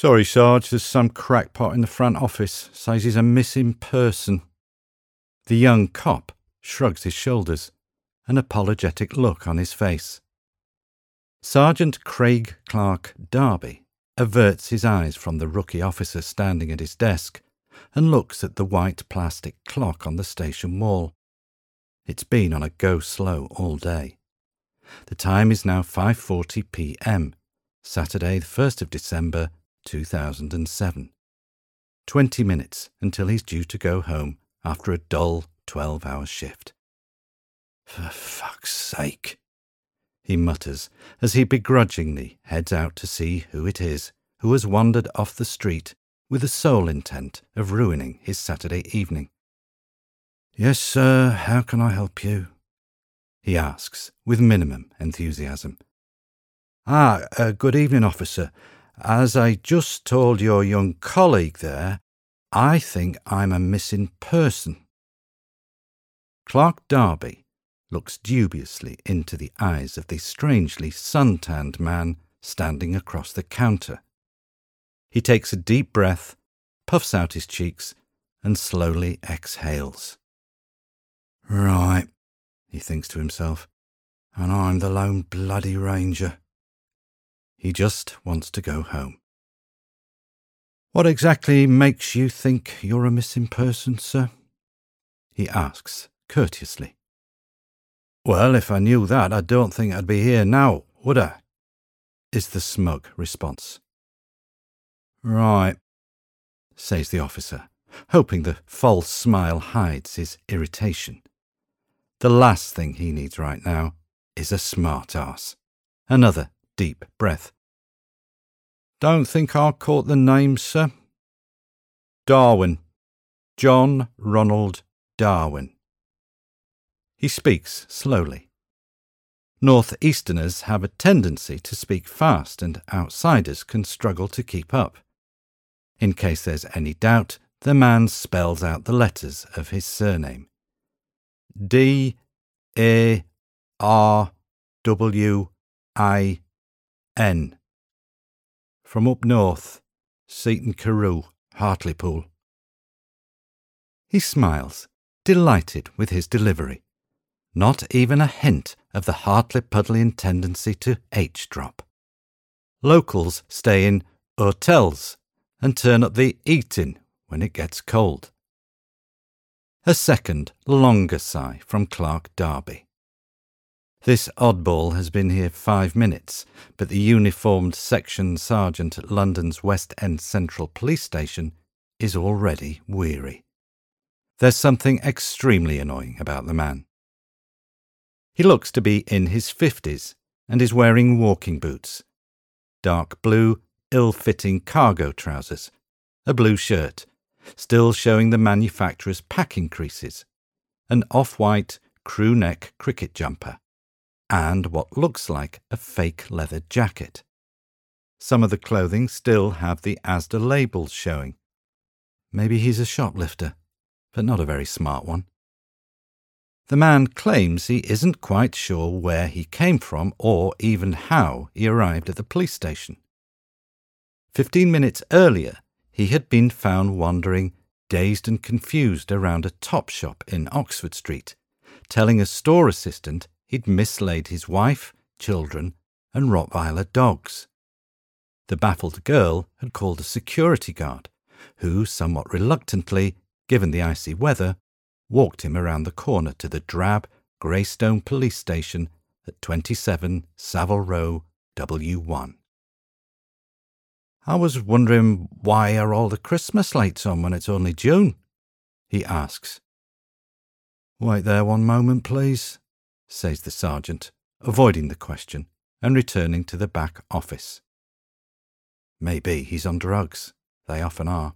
Sorry, Sarge, there's some crackpot in the front office. Says he's a missing person. The young cop shrugs his shoulders, an apologetic look on his face. Sergeant Craig Clark Darby averts his eyes from the rookie officer standing at his desk and looks at the white plastic clock on the station wall. It's been on a go slow all day. The time is now 5:40 p.m., Saturday, the 1st of December, 2007. 20 minutes until he's due to go home after a dull 12-hour shift. For fuck's sake, he mutters as he begrudgingly heads out to see who it is who has wandered off the street with the sole intent of ruining his Saturday evening. Yes, sir, how can I help you? he asks with minimum enthusiasm. Ah, uh, good evening, officer. As I just told your young colleague there, I think I'm a missing person. Clark Darby looks dubiously into the eyes of the strangely sun-tanned man standing across the counter. He takes a deep breath, puffs out his cheeks, and slowly exhales. Right, he thinks to himself, and I'm the lone bloody ranger. He just wants to go home. What exactly makes you think you're a missing person, sir? He asks courteously. Well, if I knew that, I don't think I'd be here now, would I? Is the smug response. Right, says the officer, hoping the false smile hides his irritation. The last thing he needs right now is a smart ass. Another deep breath. Don't think I caught the name, sir. Darwin. John Ronald Darwin. He speaks slowly. Northeasterners have a tendency to speak fast, and outsiders can struggle to keep up. In case there's any doubt, the man spells out the letters of his surname D A R W I N. From up north, Seaton Carew, Hartlepool. He smiles, delighted with his delivery. Not even a hint of the Hartlepoolian tendency to H drop. Locals stay in hotels and turn up the eating when it gets cold. A second, longer sigh from Clark Darby. This oddball has been here five minutes, but the uniformed section sergeant at London's West End Central Police Station is already weary. There's something extremely annoying about the man. He looks to be in his fifties and is wearing walking boots, dark blue, ill fitting cargo trousers, a blue shirt, still showing the manufacturer's packing creases, an off white crew neck cricket jumper, and what looks like a fake leather jacket. Some of the clothing still have the Asda labels showing. Maybe he's a shoplifter, but not a very smart one. The man claims he isn't quite sure where he came from or even how he arrived at the police station. Fifteen minutes earlier, he had been found wandering, dazed and confused, around a Topshop in Oxford Street, telling a store assistant he'd mislaid his wife, children, and Rottweiler dogs. The baffled girl had called a security guard, who, somewhat reluctantly, given the icy weather, walked him around the corner to the drab Greystone police station at 27 Savile Row, W1. I was wondering why are all the Christmas lights on when it's only June? he asks. Wait there one moment, please, says the sergeant, avoiding the question and returning to the back office. Maybe he's on drugs. They often are.